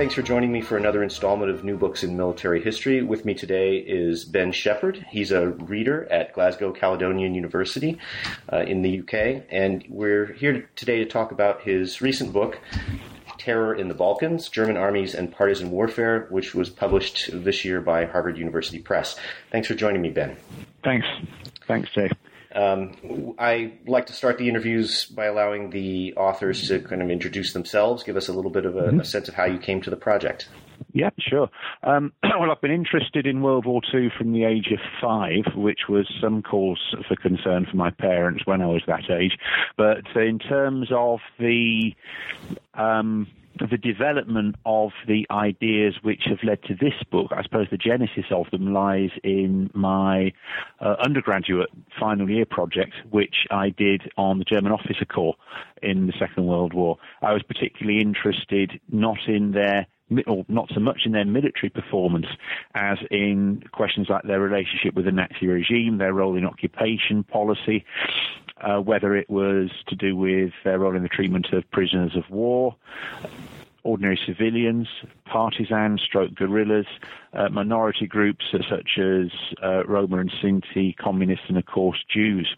Thanks for joining me for another installment of New Books in Military History. With me today is Ben Shepherd. He's a reader at Glasgow Caledonian University uh, in the UK, and we're here today to talk about his recent book, Terror in the Balkans German Armies and Partisan Warfare, which was published this year by Harvard University Press. Thanks for joining me, Ben. Thanks. Thanks, Jay. Um, I like to start the interviews by allowing the authors to kind of introduce themselves, give us a little bit of a, mm-hmm. a sense of how you came to the project. Yeah, sure. Um, well, I've been interested in World War II from the age of five, which was some cause for concern for my parents when I was that age. But in terms of the um, the development of the ideas which have led to this book, I suppose the genesis of them lies in my uh, undergraduate final year project, which I did on the German officer corps in the Second World War. I was particularly interested not in their or not so much in their military performance as in questions like their relationship with the Nazi regime, their role in occupation policy, uh, whether it was to do with their role in the treatment of prisoners of war, ordinary civilians, partisans, stroke guerrillas, uh, minority groups such as uh, Roma and Sinti, communists, and of course Jews.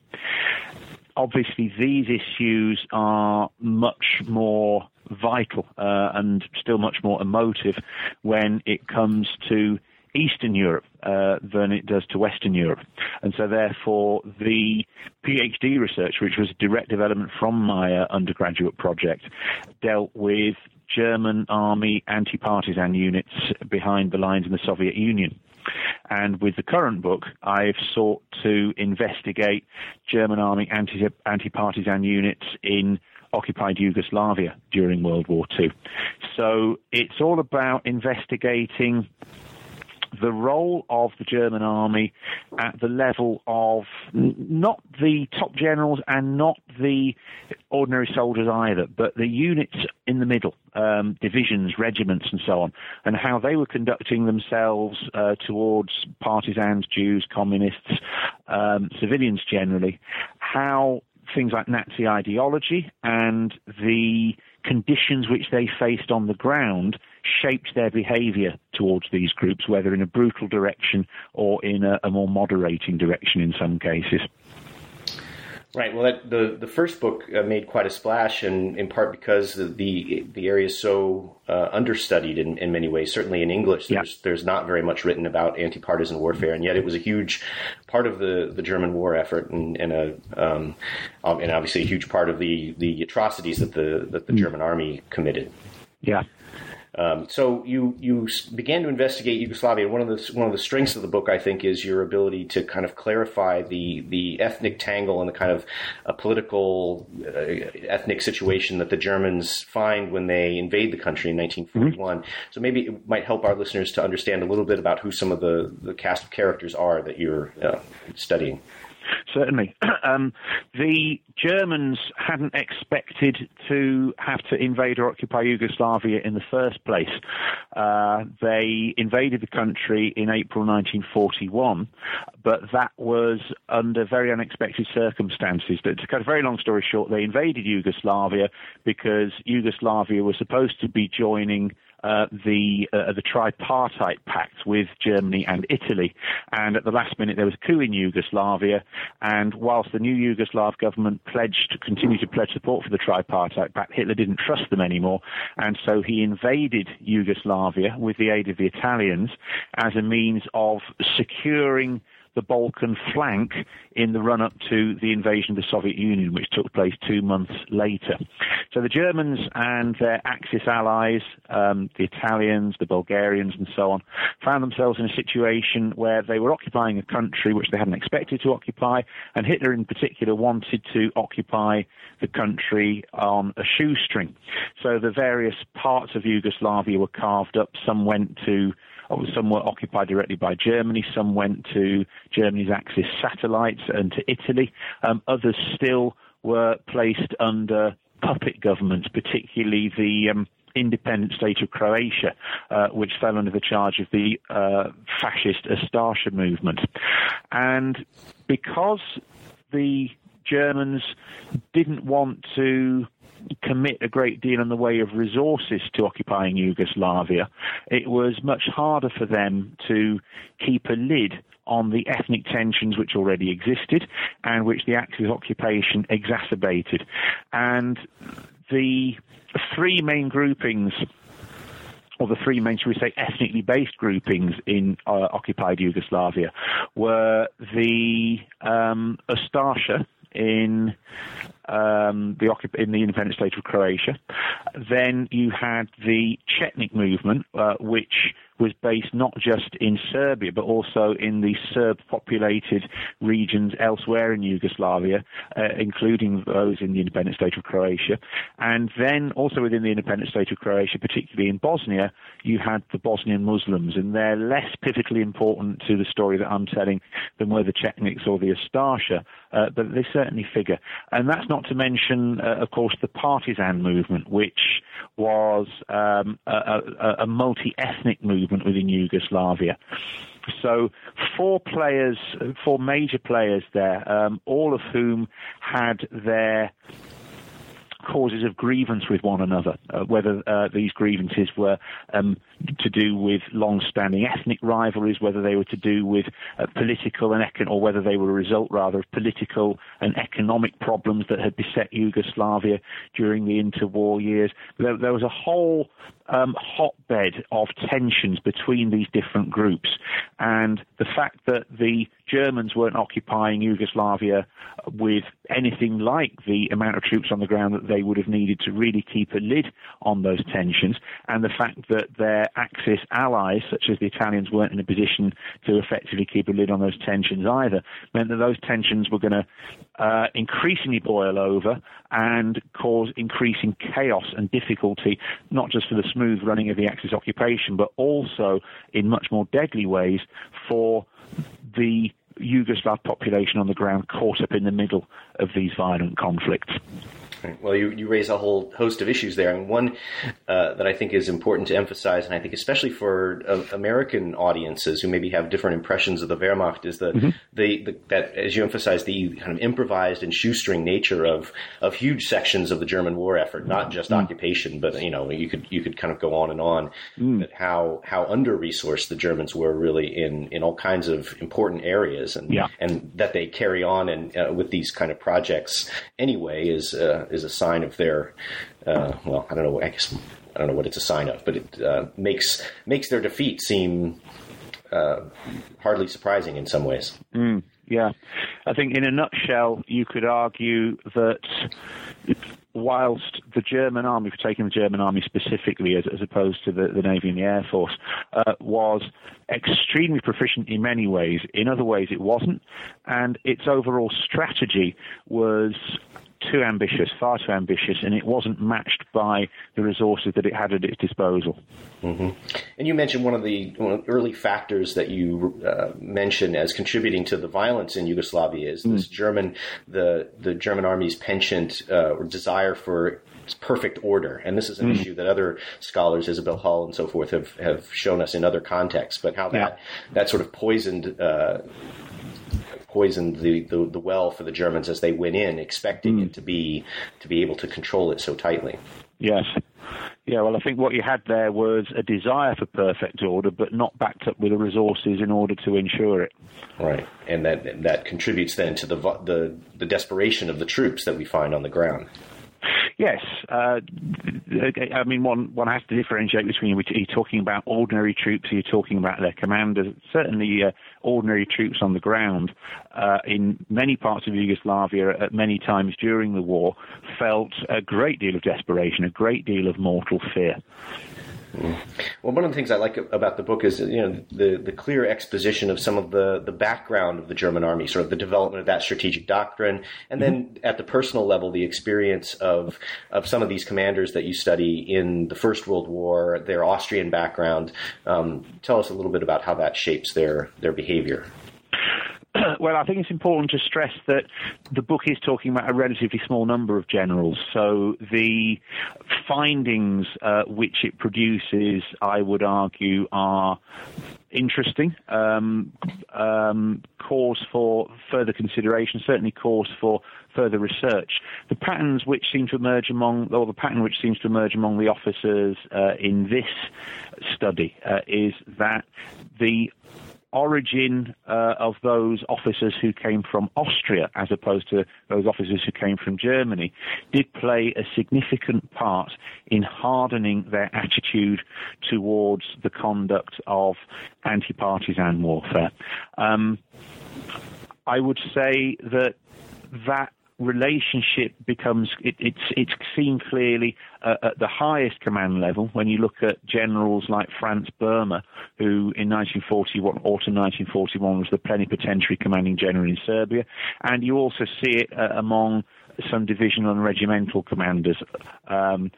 Obviously, these issues are much more vital uh, and still much more emotive when it comes to Eastern Europe uh, than it does to Western Europe. And so, therefore, the PhD research, which was a direct development from my uh, undergraduate project, dealt with German army anti partisan units behind the lines in the Soviet Union. And with the current book, I've sought to investigate German army anti partisan units in occupied Yugoslavia during World War II. So it's all about investigating the role of the German army at the level of not the top generals and not the ordinary soldiers either, but the units in the middle, um, divisions, regiments, and so on, and how they were conducting themselves uh, towards partisans, Jews, communists, um, civilians generally, how things like Nazi ideology and the conditions which they faced on the ground shaped their behavior towards these groups, whether in a brutal direction or in a, a more moderating direction in some cases. Right. Well, that, the the first book uh, made quite a splash, and in part because the the, the area is so uh, understudied in, in many ways. Certainly in English, there's yeah. there's not very much written about anti-partisan warfare, and yet it was a huge part of the, the German war effort, and, and a um, um, and obviously a huge part of the, the atrocities that the that the mm. German army committed. Yeah. Um, so you you began to investigate Yugoslavia. One of the one of the strengths of the book, I think, is your ability to kind of clarify the the ethnic tangle and the kind of uh, political uh, ethnic situation that the Germans find when they invade the country in 1941. Mm-hmm. So maybe it might help our listeners to understand a little bit about who some of the the cast of characters are that you're uh, studying. Certainly. Um, the Germans hadn't expected to have to invade or occupy Yugoslavia in the first place. Uh, they invaded the country in April 1941, but that was under very unexpected circumstances. But To cut a very long story short, they invaded Yugoslavia because Yugoslavia was supposed to be joining uh, the uh, the tripartite pact with Germany and Italy. And at the last minute, there was a coup in Yugoslavia. And whilst the new Yugoslav government pledged to continue to pledge support for the tripartite pact, Hitler didn't trust them anymore, and so he invaded Yugoslavia with the aid of the Italians as a means of securing the Balkan flank in the run up to the invasion of the Soviet Union, which took place two months later. So the Germans and their Axis allies, um, the Italians, the Bulgarians, and so on, found themselves in a situation where they were occupying a country which they hadn't expected to occupy, and Hitler in particular wanted to occupy the country on a shoestring. So the various parts of Yugoslavia were carved up. Some went to some were occupied directly by Germany. Some went to Germany's Axis satellites and to Italy. Um, others still were placed under puppet governments, particularly the um, independent state of Croatia, uh, which fell under the charge of the uh, fascist Ustasha movement. And because the Germans didn't want to commit a great deal in the way of resources to occupying Yugoslavia, it was much harder for them to keep a lid on the ethnic tensions which already existed and which the Axis occupation exacerbated. And the three main groupings or the three main, should we say, ethnically based groupings in uh, occupied Yugoslavia were the um, Ustasha the in the independent state of Croatia. Then you had the Chetnik movement, uh, which was based not just in Serbia but also in the Serb-populated regions elsewhere in Yugoslavia, uh, including those in the independent state of Croatia. And then also within the independent state of Croatia, particularly in Bosnia, you had the Bosnian Muslims, and they're less pivotally important to the story that I'm telling than were the Chetniks or the Ustasha, uh, but they certainly figure. And that's not to mention, uh, of course, the partisan movement, which was um, a, a, a multi-ethnic movement within Yugoslavia. So four players, four major players there, um, all of whom had their causes of grievance with one another, uh, whether uh, these grievances were um, to do with long-standing ethnic rivalries, whether they were to do with uh, political and econ- or whether they were a result rather of political and economic problems that had beset Yugoslavia during the interwar years. There, there was a whole um, hotbed of tensions between these different groups, and the fact that the Germans weren't occupying Yugoslavia with anything like the amount of troops on the ground that they would have needed to really keep a lid on those tensions, and the fact that their Axis allies, such as the Italians, weren't in a position to effectively keep a lid on those tensions either, meant that those tensions were going to uh, increasingly boil over and cause increasing chaos and difficulty, not just for the smooth running of the Axis occupation, but also in much more deadly ways for the Yugoslav population on the ground caught up in the middle of these violent conflicts. Well, you, you raise a whole host of issues there. and one uh, that I think is important to emphasize, and I think especially for uh, American audiences who maybe have different impressions of the Wehrmacht, is the, mm-hmm. the, the, that, as you emphasize, the kind of improvised and shoestring nature of of huge sections of the German war effort, not just mm. occupation, but you know you could you could kind of go on and on. Mm. That how how under resourced the Germans were really in in all kinds of important areas, and yeah. and that they carry on and uh, with these kind of projects anyway is uh, is a sign of their uh, well, I don't know. I guess I don't know what it's a sign of, but it uh, makes makes their defeat seem uh, hardly surprising in some ways. Mm, yeah, I think in a nutshell, you could argue that whilst the German army, for taking the German army specifically as, as opposed to the, the, Navy and the Air Force, uh, was extremely proficient in many ways. In other ways, it wasn't. And its overall strategy was too ambitious, far too ambitious, and it wasn't matched by the resources that it had at its disposal. Mm-hmm. And you mentioned one of the, one of the early factors that you uh, mentioned as contributing to the violence in Yugoslavia is mm. this German, the the German army's penchant uh, or desire for perfect order. And this is an mm. issue that other scholars, Isabel Hull and so forth, have, have shown us in other contexts. But how that yeah. that sort of poisoned uh, poisoned the, the, the, well for the Germans as they went in, expecting mm. it to be to be able to control it so tightly. Yes. Yeah, well, I think what you had there was a desire for perfect order, but not backed up with the resources in order to ensure it. Right, and that that contributes then to the the, the desperation of the troops that we find on the ground. Yes, uh, I mean one one has to differentiate between are you talking about ordinary troops, are you talking about their commanders? Certainly, uh, ordinary troops on the ground uh, in many parts of Yugoslavia at many times during the war felt a great deal of desperation, a great deal of mortal fear. Well, one of the things I like about the book is you know the the clear exposition of some of the the background of the German army, sort of the development of that strategic doctrine, and then mm-hmm. at the personal level, the experience of of some of these commanders that you study in the First World War, their Austrian background. Um, tell us a little bit about how that shapes their their behavior. well, I think it's important to stress that the book is talking about a relatively small number of generals. So the findings uh, which it produces, I would argue, are interesting, um, um, cause for further consideration, certainly cause for further research. The patterns which seem to emerge among, or the pattern which seems to emerge among the officers uh, in this study uh, is that the origin uh, of those officers who came from Austria as opposed to those officers who came from Germany did play a significant part in hardening their attitude towards the conduct of anti-partisan warfare. Um, I would say that that relationship becomes it, it's it's seen clearly uh, at the highest command level when you look at generals like Franz Böhme, who in 1941 autumn 1941 was the plenipotentiary commanding general in Serbia, and you also see it uh, among some divisional and regimental commanders. Um,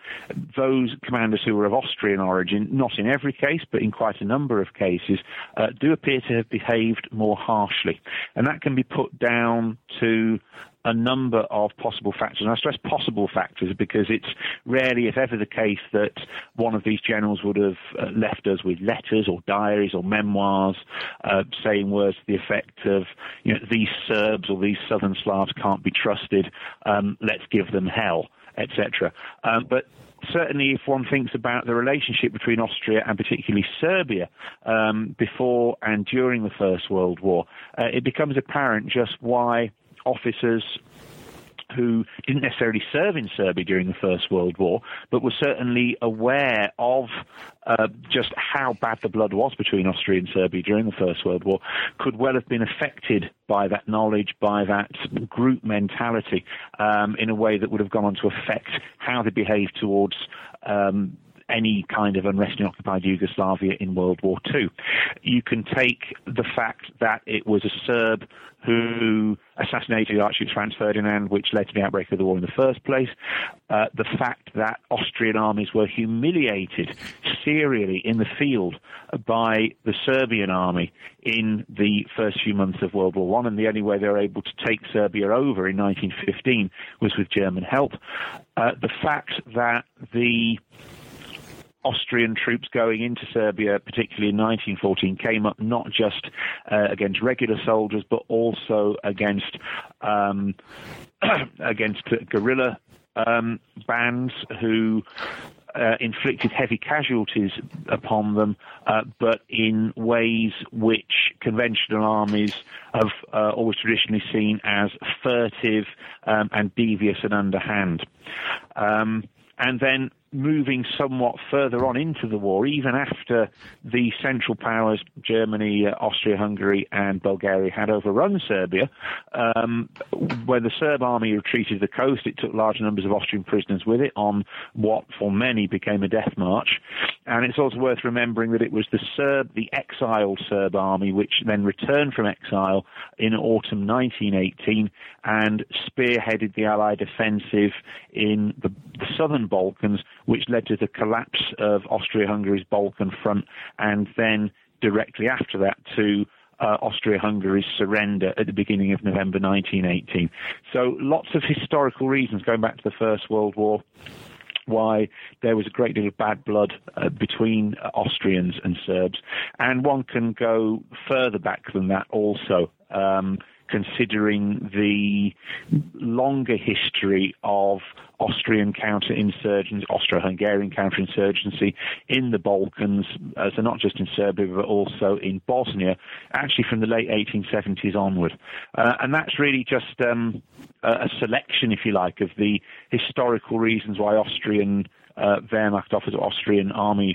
those commanders who were of Austrian origin, not in every case, but in quite a number of cases, uh, do appear to have behaved more harshly. And that can be put down to a number of possible factors. And I stress possible factors because it's rarely, if ever, the case that one of these generals would have uh, left us with letters or diaries or memoirs uh, saying words to the effect of, you know, these Serbs or these Southern Slavs can't be trusted, um, let's give them hell, etc. Um, but certainly if one thinks about the relationship between Austria and particularly Serbia um, before and during the First World War, uh, it becomes apparent just why officers who didn't necessarily serve in Serbia during the First World War, but were certainly aware of uh, just how bad the blood was between Austria and Serbia during the First World War, could well have been affected by that knowledge, by that group mentality, um, in a way that would have gone on to affect how they behaved towards um, any kind of unrest in occupied Yugoslavia in World War II. You can take the fact that it was a Serb who assassinated Archduke Franz Ferdinand, which led to the outbreak of the war in the first place. Uh, the fact that Austrian armies were humiliated serially in the field by the Serbian army in the first few months of World War One, and the only way they were able to take Serbia over in 1915 was with German help. Uh, the fact that the Austrian troops going into Serbia, particularly in 1914, came up not just uh, against regular soldiers, but also against um, against guerrilla um, bands who uh, inflicted heavy casualties upon them, uh, but in ways which conventional armies have uh, always traditionally seen as furtive um, and devious and underhand. Um, and then moving somewhat further on into the war, even after the Central Powers, Germany, uh, Austria Hungary, and Bulgaria, had overrun Serbia, um, when the Serb army retreated to the coast, it took large numbers of Austrian prisoners with it on what for many became a death march. And it's also worth remembering that it was the Serb, the exiled Serb army, which then returned from exile in autumn 1918 and spearheaded the Allied offensive in the, the southern Balkans, which led to the collapse of Austria-Hungary's Balkan front, and then directly after that to uh, Austria-Hungary's surrender at the beginning of November 1918. So lots of historical reasons going back to the First World War why there was a great deal of bad blood uh, between uh, Austrians and Serbs. And one can go further back than that also. Um, considering the longer history of Austrian counterinsurgency, Austro-Hungarian counterinsurgency in the Balkans, uh, so not just in Serbia but also in Bosnia, actually from the late 1870s onward, uh, and that's really just um, a selection, if you like, of the historical reasons why Austrian uh, Wehrmacht officers, Austrian army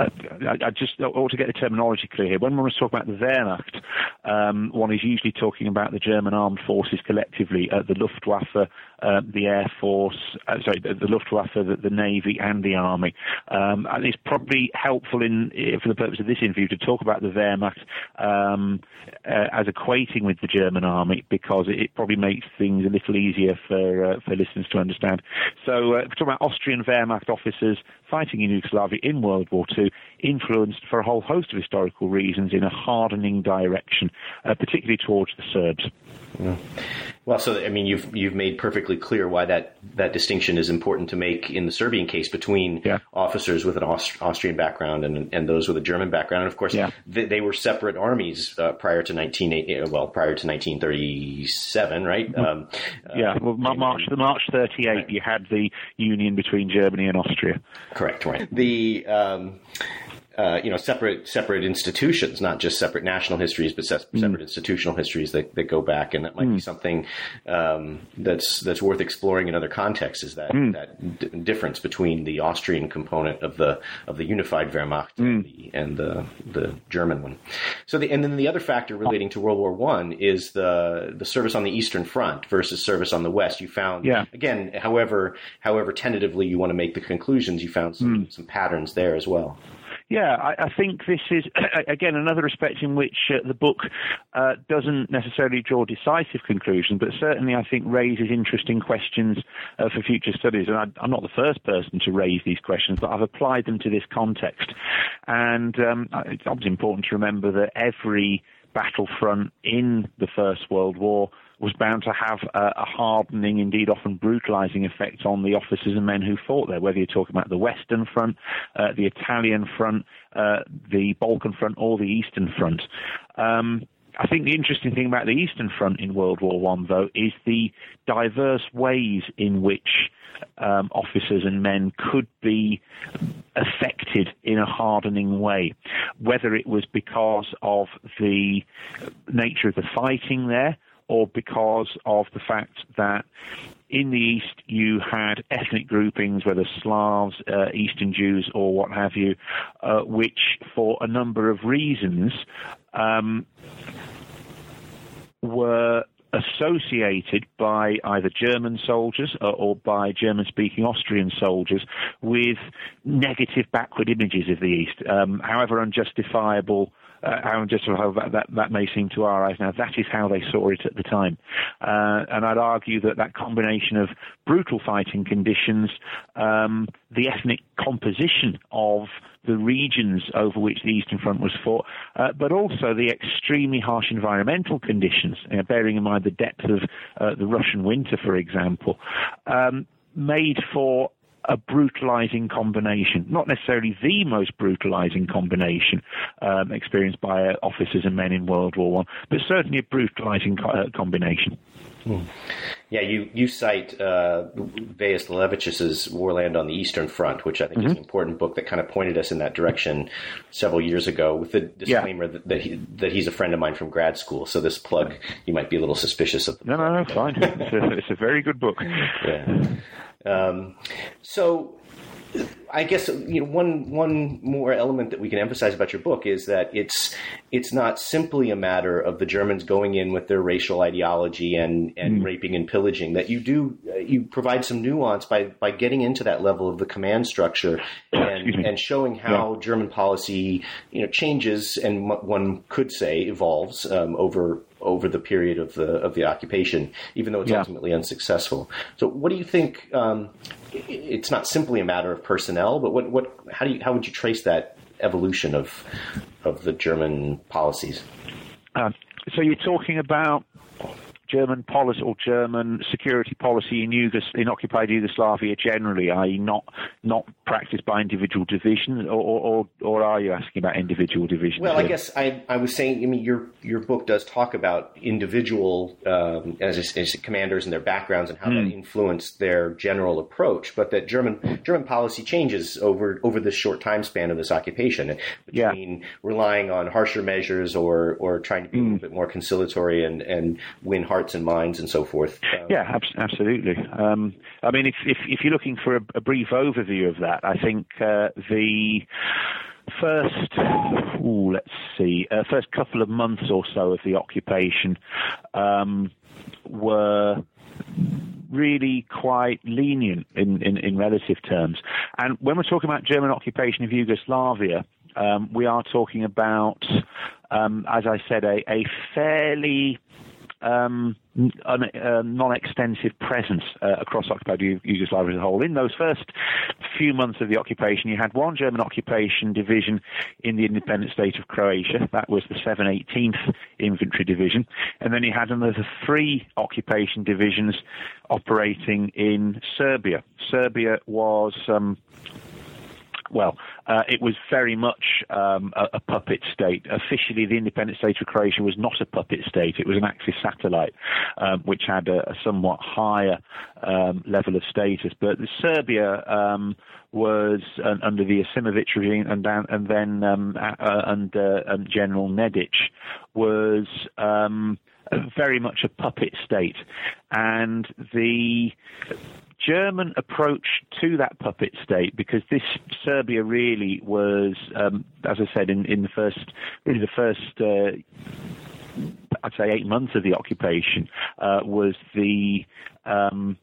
uh, I, I, just ought to get the terminology clear here. When one was talking about the Wehrmacht, um, one is usually talking about the German armed forces collectively, uh, the Luftwaffe, uh, the Air Force, uh, sorry, the, the Luftwaffe, the, the, Navy, and the Army. Um, and it's probably helpful in, for the purpose of this interview to talk about the Wehrmacht um, uh, as equating with the German Army because it, it, probably makes things a little easier for uh, for listeners to understand. So, uh, talking about Austrian Wehrmacht officers fighting in Yugoslavia in World War II, influenced for a whole host of historical reasons in a hardening direction, uh, particularly towards the Serbs. Yeah. Well, so I mean, you've you've made perfectly clear why that, that distinction is important to make in the Serbian case between yeah. officers with an Aust- Austrian background and and those with a German background. And of course, yeah. they, they, were separate armies uh, prior to nineteen well prior to nineteen thirty seven, right? Mm-hmm. Um, yeah, well, uh, March the March thirty eight, right. you had the union between Germany and Austria. Correct, right? The um, uh, you know, separate separate institutions, not just separate national histories, but mm. separate institutional histories that, that go back, and that might mm. be something um, that's that's worth exploring in other contexts. Is that mm. that d- difference between the Austrian component of the of the unified Wehrmacht and, mm. the, and the the German one? So, the, and then the other factor relating to World War One is the the service on the Eastern Front versus service on the West. You found, yeah. again, however however tentatively you want to make the conclusions, you found some mm. some patterns there as well. Yeah, I, I, think this is again another respect in which uh, the book uh, doesn't necessarily draw decisive conclusions, but certainly I think raises interesting questions uh, for future studies. And I, am not the first person to raise these questions, but I've applied them to this context. And um, it's obviously important to remember that every battlefront in the First World War was bound to have a, hardening, indeed often brutalizing effect on the officers and men who fought there, whether you're talking about the Western Front, uh, the Italian Front, uh, the Balkan Front, or the Eastern Front. Um, I think the interesting thing about the Eastern Front in World War One, though, is the diverse ways in which um, officers and men could be affected in a hardening way, whether it was because of the nature of the fighting there, or because of the fact that in the East you had ethnic groupings, whether Slavs, uh, Eastern Jews, or what have you, uh, which for a number of reasons um, were associated by either German soldiers or, or by German speaking Austrian soldiers with negative backward images of the East, um, however unjustifiable uh, how that, that, that may seem to our eyes now, that is how they saw it at the time. Uh, and I'd argue that that combination of brutal fighting conditions, um, the ethnic composition of the regions over which the Eastern Front was fought, uh, but also the extremely harsh environmental conditions, uh, bearing in mind the depth of uh, the Russian winter, for example, um, made for a brutalizing combination, not necessarily the most brutalizing combination um, experienced by uh, officers and men in World War One, but certainly a brutalizing co- uh, combination. Hmm. Yeah, you you cite uh, Vejas Liulevicius's Warland on the Eastern Front, which I think mm-hmm. is an important book that kind of pointed us in that direction several years ago. With the disclaimer yeah. that that, he, that, he's a friend of mine from grad school, so this plug you might be a little suspicious of. No, no, no, fine. it's, a, it's a very good book. Yeah. Um, so I guess you know one one more element that we can emphasize about your book is that it's it's not simply a matter of the Germans going in with their racial ideology and and mm. raping and pillaging. That you do you provide some nuance by by getting into that level of the command structure and and showing how yeah. German policy you know changes and one could say evolves um, over over the period of the of the occupation, even though it's yeah. ultimately unsuccessful. So, what do you think? Um, it's not simply a matter of personnel, but what what how do you how would you trace that evolution of of the German policies? Uh, so you're talking about German policy or German security policy in, Yugos- in occupied Yugoslavia generally, i.e., not not practiced by individual divisions, or, or, or are you asking about individual divisions? Well, I guess I, I was saying. I mean, your your book does talk about individual um, as, as, commanders and their backgrounds and how mm. that influenced their general approach, but that German German policy changes over over this short time span of this occupation between yeah. relying on harsher measures or or trying to be mm. a little bit more conciliatory and and win hearts and minds and so forth. Um, yeah, ab- absolutely. Um, I mean, if, if, if you're looking for a, a, brief overview of that, I think uh, the first, ooh, let's see, uh, first couple of months or so of the occupation um, were really quite lenient in, in, in, relative terms. And when we're talking about German occupation of Yugoslavia, um, we are talking about, um, as I said, a, a fairly um, a non-extensive presence uh, across occupied Yugoslavia as a whole. In those first few months of the occupation, you had one German occupation division in the independent state of Croatia. That was the 718th Infantry Division. And then you had another three occupation divisions operating in Serbia. Serbia was um, well, uh, it was very much um, a, a, puppet state. Officially, the independent state of Croatia was not a puppet state. It was an Axis satellite, um, which had a, a somewhat higher um, level of status. But Serbia um, was under the Aćimović regime, and, and then um, uh, under um, General Nedic was very much a puppet state, and the German approach to that puppet state, because this Serbia really was, um, as I said, in, in the first, really the first. Uh, I'd say eight months of the occupation uh, was the um,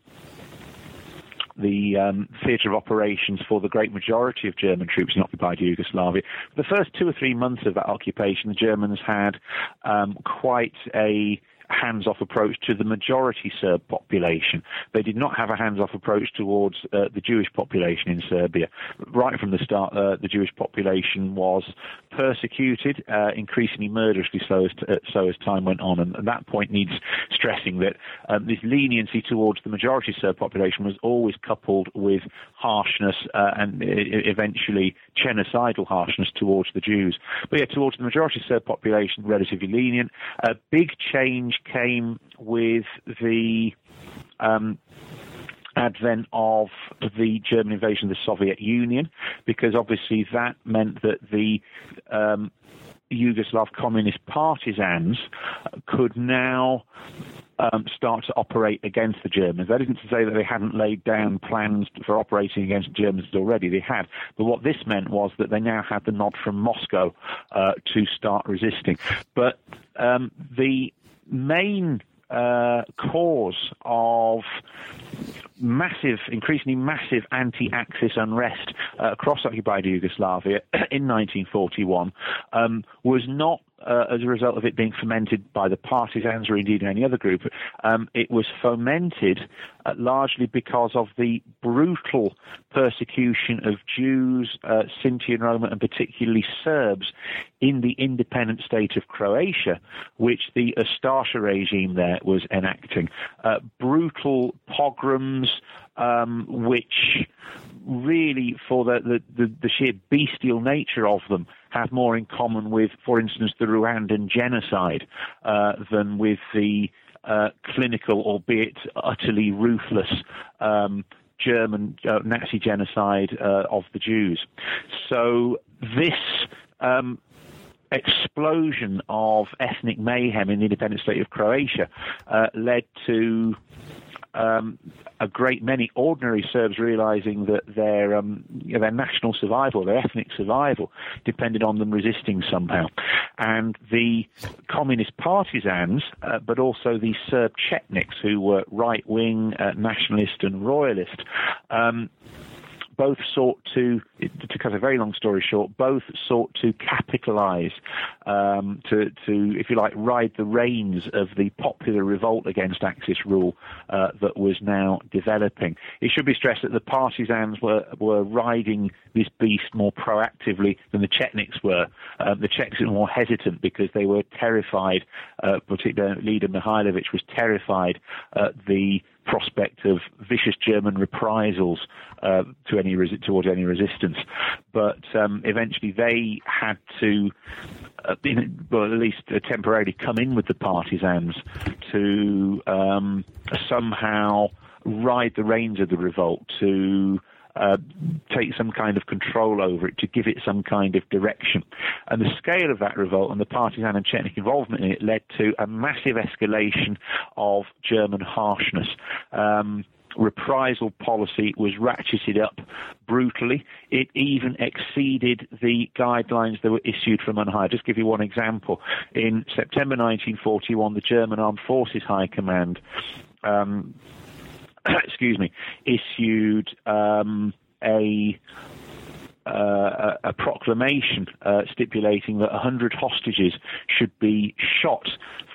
the um, theatre of operations for the great majority of German troops in occupied Yugoslavia. For the first two or three months of that occupation, the Germans had um, quite a hands-off approach to the majority Serb population. They did not have a hands-off approach towards uh, the Jewish population in Serbia. Right from the start, uh, the Jewish population was persecuted, uh, increasingly murderously so as, uh, so as time went on. And, and, that point needs stressing that um, this leniency towards the majority Serb population was always coupled with harshness uh, and eventually genocidal harshness towards the Jews. But yeah, towards the majority Serb population, relatively lenient. A big change came with the um, advent of the German invasion of the Soviet Union, because obviously that meant that the um, Yugoslav communist partisans could now um, start to operate against the Germans. That isn't to say that they hadn't laid down plans for operating against the Germans already. They had. But what this meant was that they now had the nod from Moscow uh, to start resisting. But um, the main uh, cause of massive, increasingly massive anti-Axis unrest uh, across occupied Yugoslavia in 1941 um, was not uh, as a result of it being fomented by the partisans or indeed any other group. Um, it was fomented uh, largely because of the brutal persecution of Jews, uh, Sinti and Roma, and particularly Serbs in the independent state of Croatia, which the Ustasha regime there was enacting. Uh, brutal pogroms, um, which really, for the, the, the, the, sheer bestial nature of them, have more in common with, for instance, the Rwandan genocide uh, than with the uh, clinical, albeit utterly ruthless, um, German uh, Nazi genocide uh, of the Jews. So this um, explosion of ethnic mayhem in the independent state of Croatia uh, led to um, a great many ordinary Serbs realizing that their um, you know, their national survival, their ethnic survival, depended on them resisting somehow. And the communist partisans, uh, but also the Serb Chetniks, who were right wing, uh, nationalist, and royalist. Um, both sought to, to cut a very long story short, both sought to capitalize, um, to, to, if you like, ride the reins of the popular revolt against Axis rule uh, that was now developing. It should be stressed that the partisans were, were riding this beast more proactively than the Chetniks were. Uh, the Chetniks were more hesitant because they were terrified, uh, particularly leader Mihailovich was terrified at the prospect of vicious German reprisals uh, to any resi- towards any resistance. But um, eventually, they had to, uh, in, well, at least uh, temporarily, come in with the partisans to um, somehow ride the reins of the revolt to uh, take some kind of control over it, to give it some kind of direction. And the scale of that revolt and the partisan and Chetnik involvement in it led to a massive escalation of German harshness. Um, reprisal policy was ratcheted up brutally. It even exceeded the guidelines that were issued from on high. Just give you one example. In September 1941, the German Armed Forces High Command um, excuse me, issued um, a uh, a, proclamation uh, stipulating that 100 hostages should be shot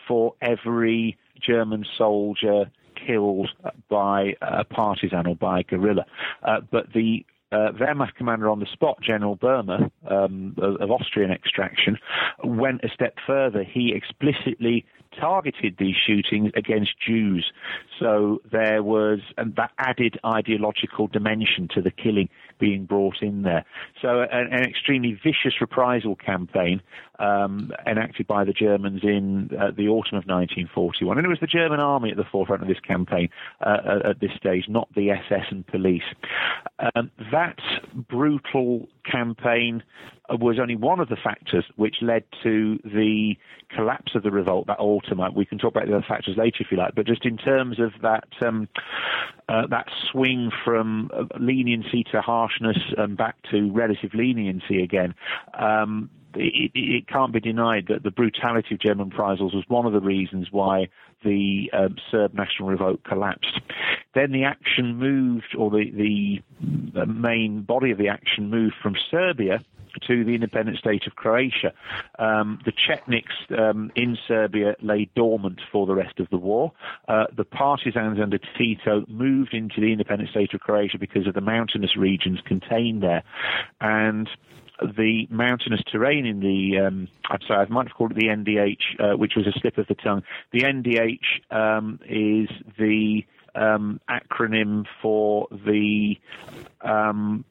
for every German soldier killed by a partisan or by a guerrilla. Uh, but the uh, Wehrmacht commander on the spot, General Böhme, um, of, of, Austrian extraction, went a step further. He explicitly targeted these shootings against Jews. So there was, and that added ideological dimension to the killing being brought in there. So an, an extremely vicious reprisal campaign um, enacted by the Germans in uh, the autumn of 1941. And it was the German army at the forefront of this campaign uh, at this stage, not the SS and police. Um, that brutal campaign was only one of the factors which led to the collapse of the revolt that autumn. We can talk about the other factors later if you like, but just in terms of that um, uh, that swing from uh, leniency to harshness and back to relative leniency again. Um, it, it, can't be denied that the brutality of German reprisals was one of the reasons why the um, Serb national revolt collapsed. Then the action moved, or the, the main body of the action moved from Serbia to the independent state of Croatia. Um, the Chetniks um, in Serbia lay dormant for the rest of the war. Uh, the partisans under Tito moved into the independent state of Croatia because of the mountainous regions contained there. And the mountainous terrain in the, um, I'm sorry, I might have called it the NDH, uh, which was a slip of the tongue. The NDH um, is the um, acronym for the um,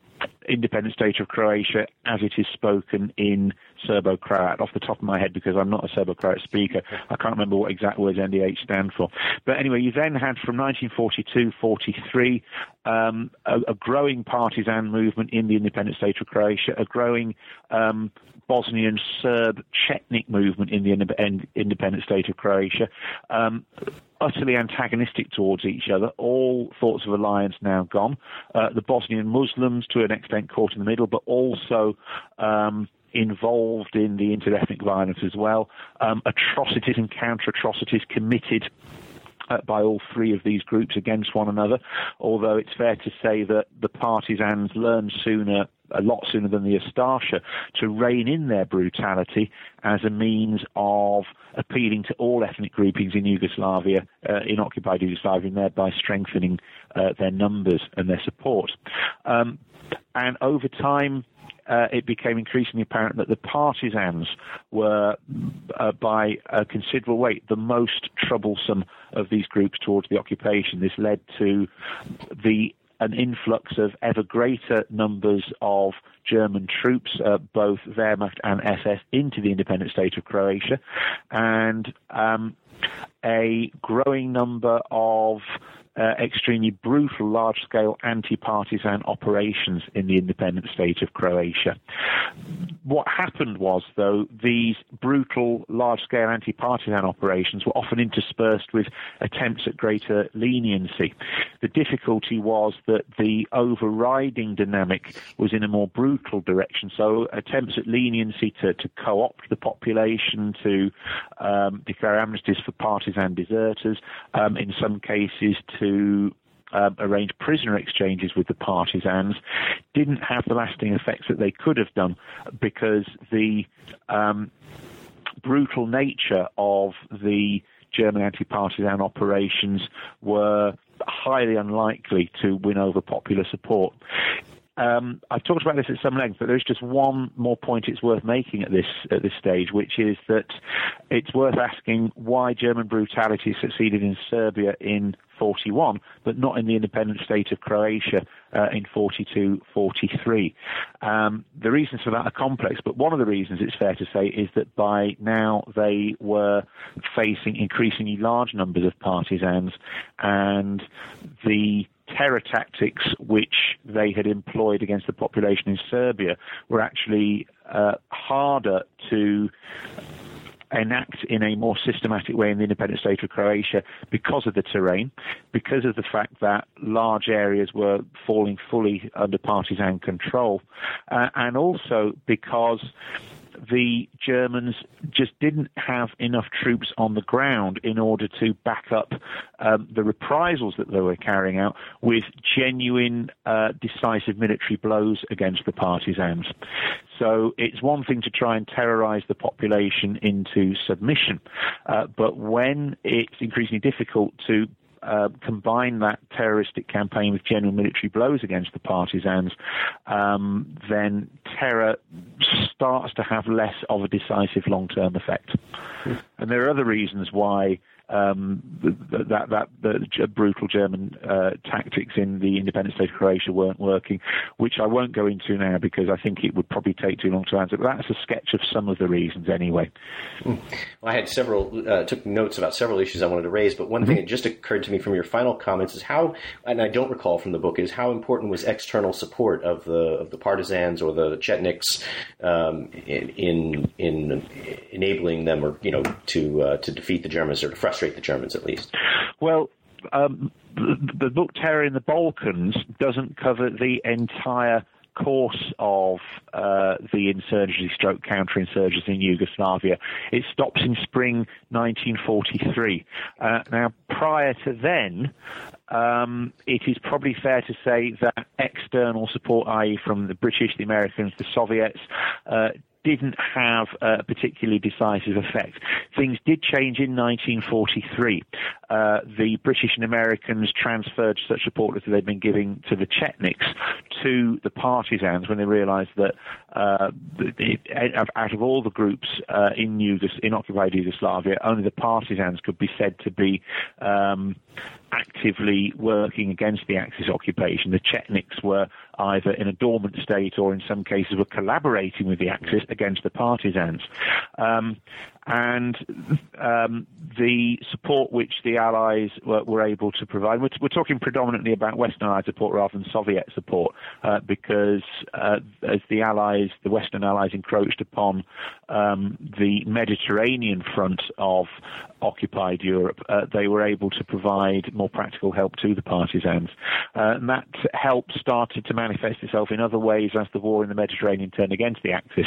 independent state of Croatia as it is spoken in Serbo-Croat off the top of my head because I'm not a Serbo-Croat speaker. I can't remember what exact words NDH stand for. But anyway, you then had from 1942-43 um, a, a, growing partisan movement in the independent state of Croatia, a growing um, Bosnian Serb Chetnik movement in the independent state of Croatia. Um, utterly antagonistic towards each other, all thoughts of alliance now gone. Uh, the Bosnian Muslims, to an extent, caught in the middle, but also um, involved in the interethnic violence as well. Um, atrocities and counter atrocities committed by all three of these groups against one another, although it's fair to say that the partisans learned sooner a lot sooner than the Ustasha to rein in their brutality as a means of appealing to all ethnic groupings in Yugoslavia, uh, in occupied Yugoslavia, and thereby strengthening uh, their numbers and their support. Um, and over time, uh, it became increasingly apparent that the partisans were, uh, by a considerable weight, the most troublesome of these groups towards the occupation. This led to the an influx of ever greater numbers of German troops, uh, both Wehrmacht and SS, into the independent state of Croatia, and um, a growing number of uh, extremely brutal, large scale anti partisan operations in the independent state of Croatia. What happened was, though, these brutal, large scale anti partisan operations were often interspersed with attempts at greater leniency. The difficulty was that the overriding dynamic was in a more brutal direction, so attempts at leniency to, to co opt the population, to um, declare amnesties for partisan deserters, um, in some cases to um, arranged prisoner exchanges with the partisans didn't have the lasting effects that they could have done because the um, brutal nature of the German anti-partisan operations were highly unlikely to win over popular support. Um, I've talked about this at some length, but there's just one more point it's worth making at this at this stage, which is that it's worth asking why German brutality succeeded in Serbia in 41, but not in the independent state of Croatia uh, in 42 43. Um, the reasons for that are complex, but one of the reasons it's fair to say is that by now they were facing increasingly large numbers of partisans, and the terror tactics which they had employed against the population in Serbia were actually uh, harder to enact in a more systematic way in the independent state of Croatia because of the terrain, because of the fact that large areas were falling fully under partisan control, uh, and also because the Germans just didn't have enough troops on the ground in order to back up um, the reprisals that they were carrying out with genuine, uh, decisive military blows against the partisans. So it's one thing to try and terrorize the population into submission, uh, but when it's increasingly difficult to uh, combine that terroristic campaign with general military blows against the partisans, um, then terror starts to have less of a decisive long-term effect. And there are other reasons why um, that that the brutal German uh, tactics in the independent state of Croatia weren't working, which I won't go into now because I think it would probably take too long to answer. But that's a sketch of some of the reasons, anyway. Well, I had several uh, took notes about several issues I wanted to raise, but one mm-hmm. thing that just occurred to me from your final comments is how, and I don't recall from the book, is how important was external support of the of the partisans or the Chetniks um, in, in, in enabling them or you know to uh, to defeat the Germans or to frustrate frustrate the Germans at least? Well, um, the, the book Terror in the Balkans doesn't cover the entire course of uh, the insurgency stroke counterinsurgency in Yugoslavia. It stops in spring 1943. Uh, now, prior to then, um, it is probably fair to say that external support, i.e., from the British, the Americans, the Soviets, uh, didn't have a particularly decisive effect. Things did change in 1943. Uh, the British and Americans transferred such support that they'd been giving to the Chetniks to the partisans when they realized that uh, out of all the groups uh, in, Yugos- in occupied Yugoslavia, only the partisans could be said to be um, actively working against the Axis occupation. The Chetniks were either in a dormant state or in some cases were collaborating with the Axis against the partisans. Um, and um, the support which the Allies were, were able to provide, we're, we're, talking predominantly about Western Allied support rather than Soviet support, uh, because uh, as the Allies, the Western Allies encroached upon um, the Mediterranean front of occupied Europe, uh, they were able to provide more practical help to the partisans. Uh, and that help started to manifest itself in other ways as the war in the Mediterranean turned against the Axis.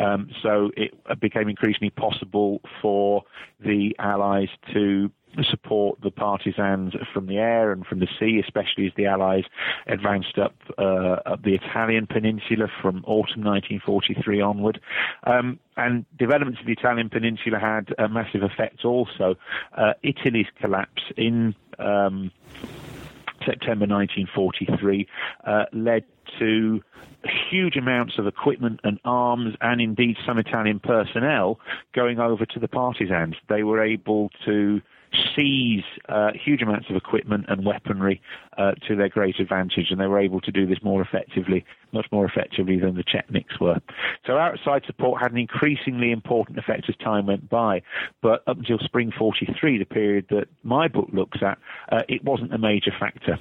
Um, so it became increasingly possible for the Allies to support the partisans from the air and from the sea, especially as the Allies advanced up uh, up the Italian peninsula from autumn 1943 onward. Um, and developments of the Italian peninsula had a massive effect also. Uh, Italy's collapse in um, September 1943 uh, led to huge amounts of equipment and arms, and indeed some Italian personnel going over to the partisans. They were able to seize uh, huge amounts of equipment and weaponry uh, to their great advantage, and they were able to do this more effectively, much more effectively than the Chetniks were. So outside support had an increasingly important effect as time went by, but up until spring 43, the period that my book looks at, uh, it wasn't a major factor.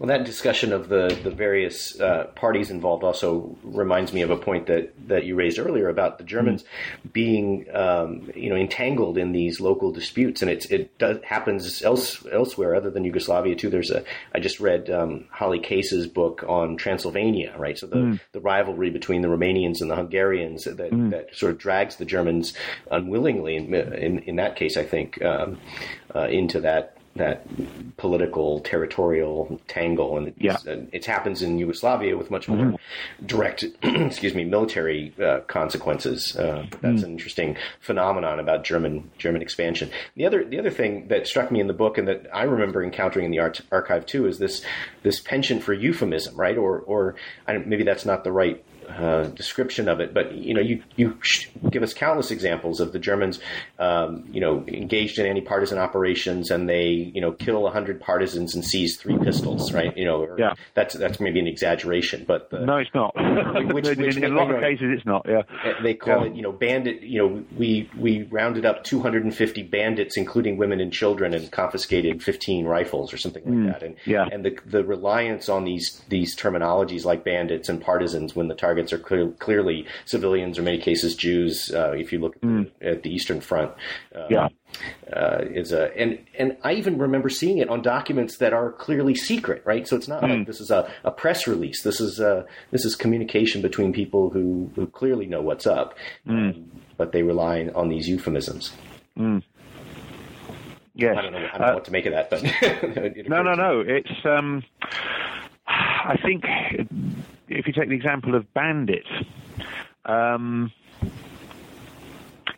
Well, that discussion of the the various uh, parties involved also reminds me of a point that, that you raised earlier about the Germans mm-hmm. being um, you know entangled in these local disputes, and it it does, happens else, elsewhere other than Yugoslavia too. There's a I just read um, Holly Case's book on Transylvania, right? So the mm. the rivalry between the Romanians and the Hungarians that mm. that sort of drags the Germans unwillingly in in, in that case, I think, um, uh, into that that political territorial tangle, and Yeah. uh, it happens in Yugoslavia with much more direct, excuse me, military uh, consequences. Uh, that's an interesting phenomenon about German German expansion. The other the other thing that struck me in the book, and that I remember encountering in the art, archive too, is this this penchant for euphemism, right? Or or I don't, maybe that's not the right uh, description of it, but you know, you you give us countless examples of the Germans, um, you know, engaged in anti-partisan operations, and they you know kill hundred partisans and seize three pistols, right? You know, or Yeah. that's that's maybe an exaggeration, but the, No, it's not. Which- in, which in a lot you of cases, it's not. Yeah. they call Yeah. it, you know, bandit. You know, we we rounded up 250 bandits, including women and children, and confiscated 15 rifles or something like that. And yeah. and the the reliance on these these terminologies like bandits and partisans when the targets are clear, clearly civilians, or in many cases Jews. Uh, if you look at, the, at the Eastern Front, uh, Yeah. uh, is a and and I even remember seeing it on documents that are clearly secret, right? So it's not like this is a, a press release. This is uh this is communication between people who who clearly know what's up, um, but they rely on these euphemisms. Yes. I don't know, I don't know Uh, what to make of that, but No, no, occurred to me. no. It's. Um, I think if you take the example of bandits, um,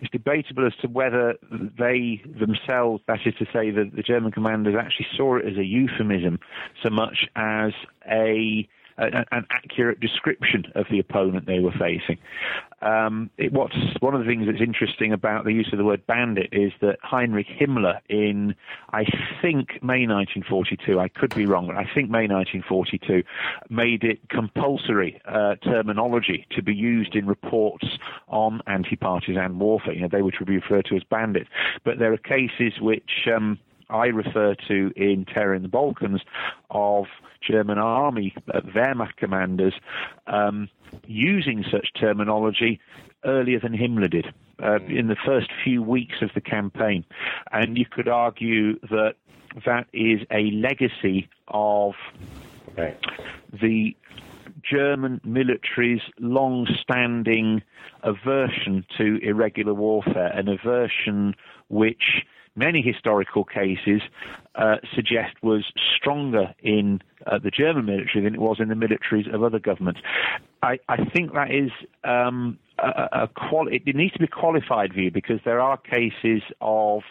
it's debatable as to whether they themselves, that is to say, the, the German commanders actually saw it as a euphemism so much as a a- an accurate description of the opponent they were facing. Um, it, what's one of the things that's interesting about the use of the word bandit is that Heinrich Himmler, in I think May 1942, I could be wrong, but I think May 1942, made it compulsory uh, terminology to be used in reports on anti-partisan warfare. You know, they were to be referred to as bandits, but there are cases which. Um, I refer to in Terror in the Balkans of German army uh, Wehrmacht commanders um, using such terminology earlier than Himmler did, uh, in the first few weeks of the campaign. And you could argue that that is a legacy of Right. the German military's long-standing aversion to irregular warfare, an aversion which many historical cases uh, suggest was stronger in uh, the German military than it was in the militaries of other governments. I, I think that is um, a, a quali- it needs to be a qualified view because there are cases of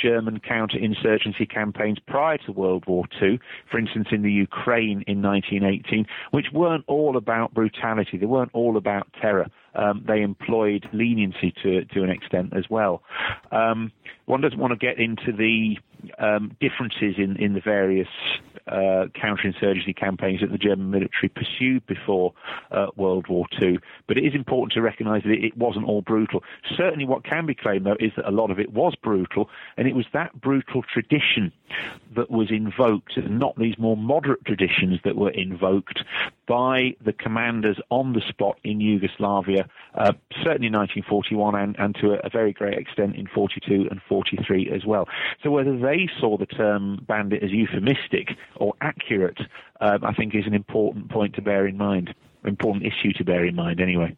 German counterinsurgency campaigns prior to World War II, for instance, in the Ukraine in 1918, which weren't all about brutality. They weren't all about terror. Um, they employed leniency to to an extent as well. Um, one doesn't want to get into the um, differences in, in the various uh, counterinsurgency campaigns that the German military pursued before uh, World War II, but it is important to recognise that it, wasn't all brutal. Certainly, what can be claimed, though, is that a lot of it was brutal, and it was that brutal tradition that was invoked, and not these more moderate traditions that were invoked by the commanders on the spot in Yugoslavia, uh, certainly in 1941 and, and to a, a very great extent in 42 and 43 as well. So whether they saw the term bandit as euphemistic or accurate, um, I think is an important point to bear in mind. Important issue to bear in mind, anyway.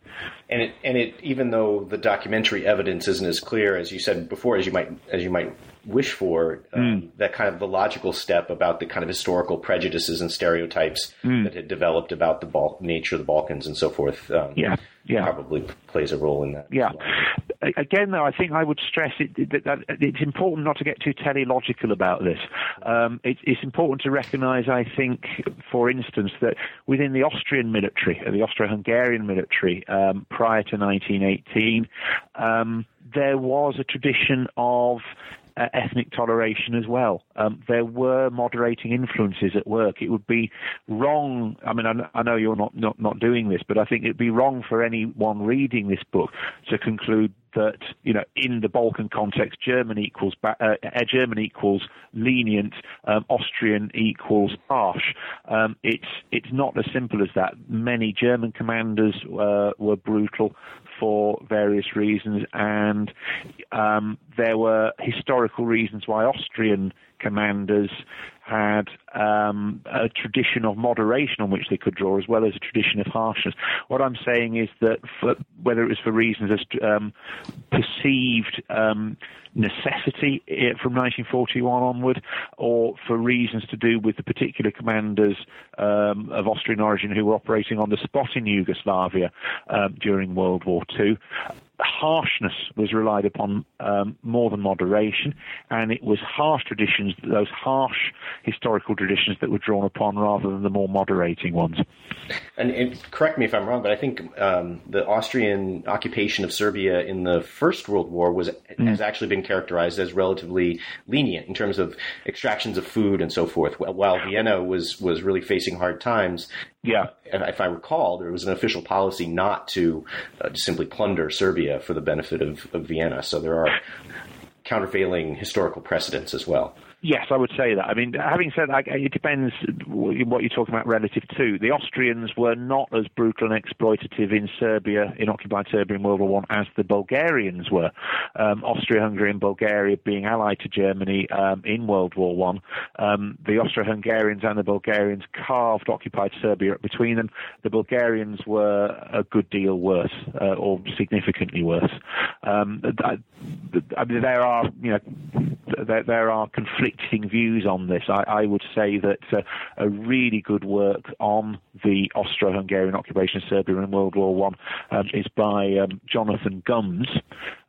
And it, and it, even though the documentary evidence isn't as clear as you said before, as you might, as you might wish for, um, that kind of the logical step about the kind of historical prejudices and stereotypes that had developed about the Bal- nature of the Balkans and so forth, um, Yeah, yeah. probably plays a role in that. Yeah. well. Again, though, I think I would stress it, that, that it's important not to get too teleological about this. Um, it, it's important to recognise, I think, for instance, that within the Austrian military, the Austro-Hungarian military, um, prior to 1918, um, there was a tradition of uh, ethnic toleration as well. Um, there were moderating influences at work. It would be wrong. I mean, I, I know you're not, not not doing this, but I think it'd be wrong for anyone reading this book to conclude that you know in the Balkan context, German equals uh, uh, German equals lenient, um, Austrian equals harsh. Um, it's it's not as simple as that. Many German commanders uh, were brutal for various reasons, and um, there were historical reasons why Austrian commanders had um, a tradition of moderation on which they could draw, as well as a tradition of harshness. What I'm saying is that for, whether it was for reasons as um, perceived um, necessity eh, from 1941 onward, or for reasons to do with the particular commanders um, of Austrian origin who were operating on the spot in Yugoslavia um, during World War II, harshness was relied upon um, more than moderation, and it was harsh traditions, those harsh historical traditions that were drawn upon rather than the more moderating ones. And, and correct me if I'm wrong, but I think um, the Austrian occupation of Serbia in the First World War was mm. has actually been characterized as relatively lenient in terms of extractions of food and so forth. While Vienna was was really facing hard times, yeah, if I recall, there was an official policy not to uh, simply plunder Serbia for the benefit of, of Vienna. So there are countervailing historical precedents as well. Yes, I would say that. I mean, having said that, it depends what you're talking about relative to. The Austrians were not as brutal and exploitative in Serbia, in occupied Serbia in World War One, as the Bulgarians were. Um, Austria-Hungary and Bulgaria being allied to Germany um, in World War One, um, the Austro-Hungarians and the Bulgarians carved occupied Serbia between them. The Bulgarians were a good deal worse, uh, or significantly worse. Um, I, I mean, there are, you know, there, there are conflicts conflicting views on this. I, I would say that uh, a really good work on the Austro-Hungarian occupation of Serbia in World War One um, is by um, Jonathan Gumz,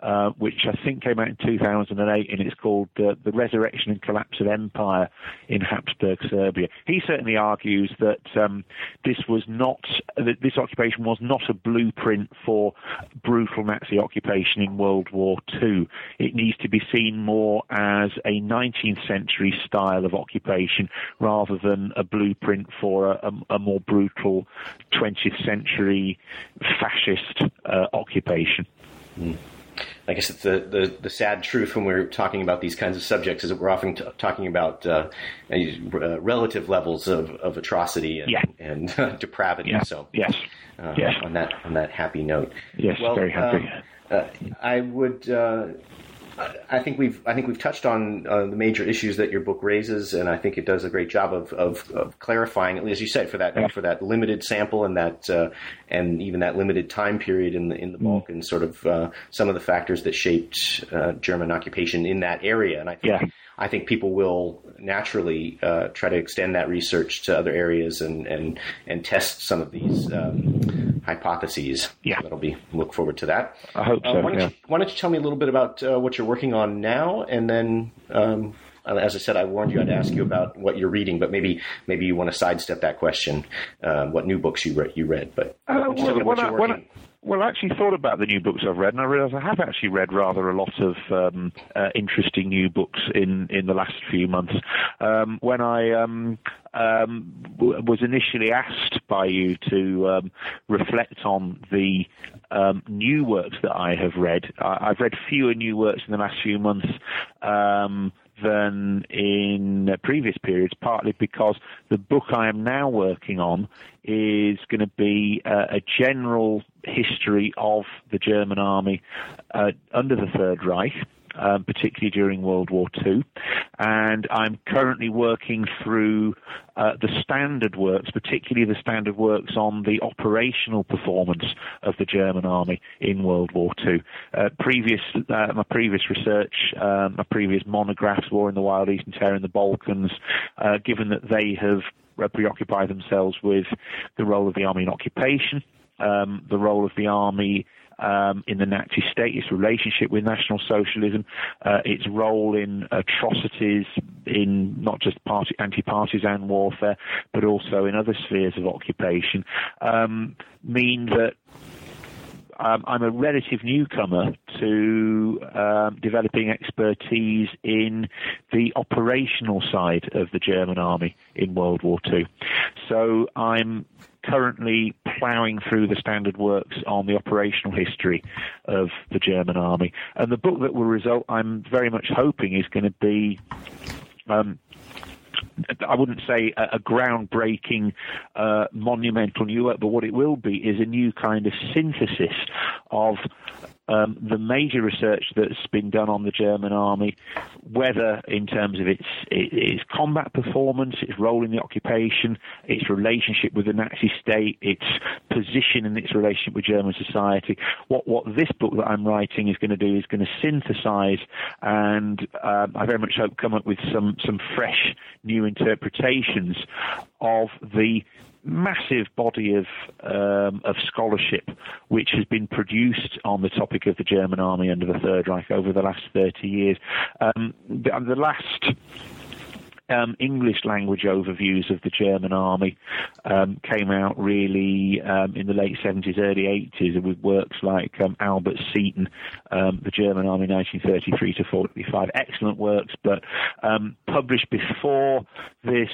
uh, which I think came out in 2008, and it's called uh, "The Resurrection and Collapse of Empire in Habsburg Serbia." He certainly argues that um, this was not that this occupation was not a blueprint for brutal Nazi occupation in World War II. It needs to be seen more as a 19th century style of occupation rather than a blueprint for a, a, a more brutal 20th century fascist uh, occupation. Mm. I guess it's the, the, the, sad truth when we're talking about these kinds of subjects is that we're often t- talking about uh, uh, relative levels of, of atrocity and, yeah. and uh, depravity. Yeah. So yes, uh, yes. on that on that happy note. Yes, well, very happy. Um, uh, I would uh, I think we've I think we've touched on uh, the major issues that your book raises, and I think it does a great job of, of, of clarifying, at least as you said, for that yeah. for that limited sample and that uh, and even that limited time period in the in the mm. and sort of uh, some of the factors that shaped uh, German occupation in that area. And I think yeah. I think people will naturally uh, try to extend that research to other areas and and and test some of these um, hypotheses. Yeah, that'll be look forward to that. I hope uh, so. why, don't yeah. you, why, don't you, tell me a little bit about uh, what you're working on now, and then. Um, as I said, I warned you I'd ask you about what you're reading, but maybe maybe you want to sidestep that question. Uh, what new books you read? You read, but uh, well, when, I, when, I, well, I actually thought about the new books I've read, and I realise I have actually read rather a lot of um, uh, interesting new books in, in the last few months. Um, when I um, um w- was initially asked by you to um, reflect on the um, new works that I have read, I- have read fewer new works in the last few months than in previous periods, partly because the book I am now working on is going to be uh, a general history of the German army uh, under the Third Reich um, particularly during World War II. And I'm currently working through uh, the standard works, particularly the standard works on the operational performance of the German army in World War II. Uh, previous, uh, my previous research, um, my previous monographs, War in the Wild East and Terror in the Balkans, uh, given that they have preoccupied themselves with the role of the army in occupation, um, the role of the army um, in the Nazi state, its relationship with National Socialism, uh, its role in atrocities in not just party, anti-partisan warfare, but also in other spheres of occupation, um, mean that um, I'm a relative newcomer to um, developing expertise in the operational side of the German army in World War II. So I'm currently ploughing through the standard works on the operational history of the German army. And the book that will result, I'm very much hoping, is going to be. Um, I wouldn't say a, a groundbreaking, uh, monumental new work, but what it will be is a new kind of synthesis of um, the major research that's been done on the German army, whether in terms of its, its combat performance, its role in the occupation, its relationship with the Nazi state, its position in its relationship with German society. What what this book that I'm writing is going to do is going to synthesize and uh, I very much hope come up with some some fresh new interpretations of the massive body of um, of scholarship which has been produced on the topic of the German army under the Third Reich over the last 30 years. Um, the, the last um, English language overviews of the German army um, came out really um, in the late 70s, early 80s, with works like um, Albert Seaton, um, The German Army 1933 to 45. Excellent works, but um, published before this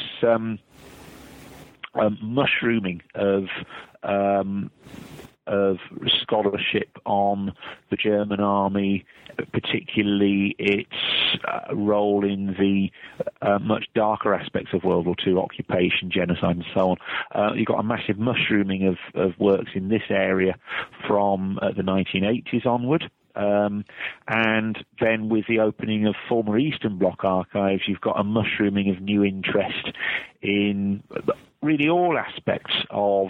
mushrooming of of scholarship on the German army, particularly its uh, role in the uh, much darker aspects of World War II, occupation, genocide, and so on. Uh, you've got a massive mushrooming of, of works in this area from uh, the 1980s onward. Um, and then with the opening of former Eastern Bloc archives, you've got a mushrooming of new interest in really all aspects of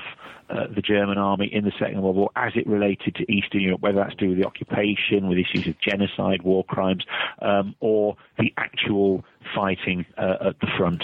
uh, the German army in the Second World War as it related to Eastern Europe, whether that's to do with the occupation, with issues of genocide, war crimes, um, or the actual fighting uh, at the front.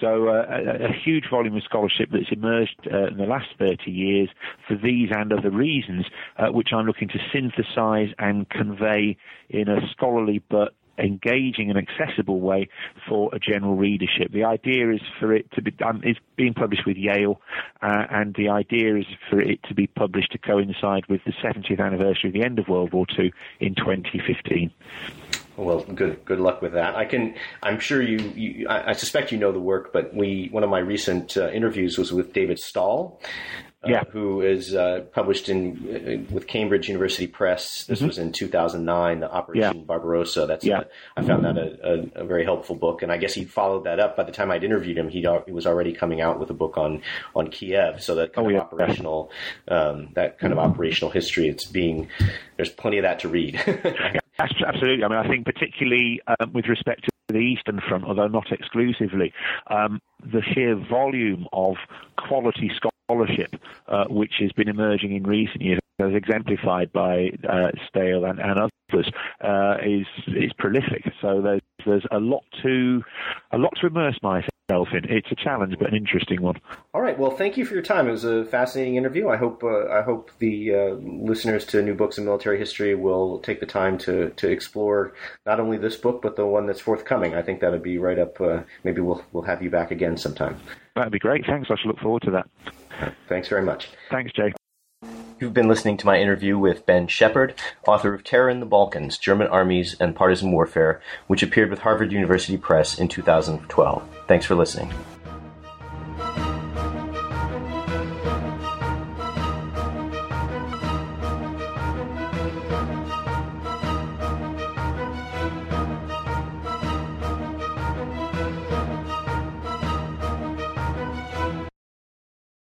So uh, a, a, huge volume of scholarship that's emerged uh, in the last 30 years for these and other reasons, uh, which I'm looking to synthesize and convey in a scholarly but engaging and accessible way for a general readership. The idea is for it to be um, being published with Yale, uh, and the idea is for it to be published to coincide with the 70th anniversary of the end of World War II in 2015. Well, good good luck with that. I can. I'm sure you. you I, I, suspect you know the work, but we. One of my recent uh, interviews was with David Stahel, uh, yeah. who is uh, published in uh, with Cambridge University Press. This mm-hmm. was in 2009, the Operation yeah. Barbarossa. That's yeah. A, I found that a, a, a, very helpful book, and I guess he followed that up. By the time I'd interviewed him, he, he was already coming out with a book on on Kiev. So that kind oh, of yeah. operational, um, that kind of operational history. It's being there's plenty of that to read. Absolutely. I mean, I think particularly um, with respect to the Eastern Front, although not exclusively, um, the sheer volume of quality scholarship uh, which has been emerging in recent years, as exemplified by uh, Stahel and, and others, uh, is is prolific. So there's there's a lot to a lot to immerse myself in. It's a challenge, but an interesting one. All right. Well, thank you for your time. It was a fascinating interview. I hope uh, I hope the uh, listeners to New Books in Military History will take the time to to explore not only this book but the one that's forthcoming. I think that would be right up. Uh, maybe we'll we'll have you back again sometime. That'd be great. Thanks. I shall look forward to that. Thanks very much. Thanks, Jay. You've been listening to my interview with Ben Shepherd, author of Terror in the Balkans German Armies and Partisan Warfare, which appeared with Harvard University Press in 2012. Thanks for listening.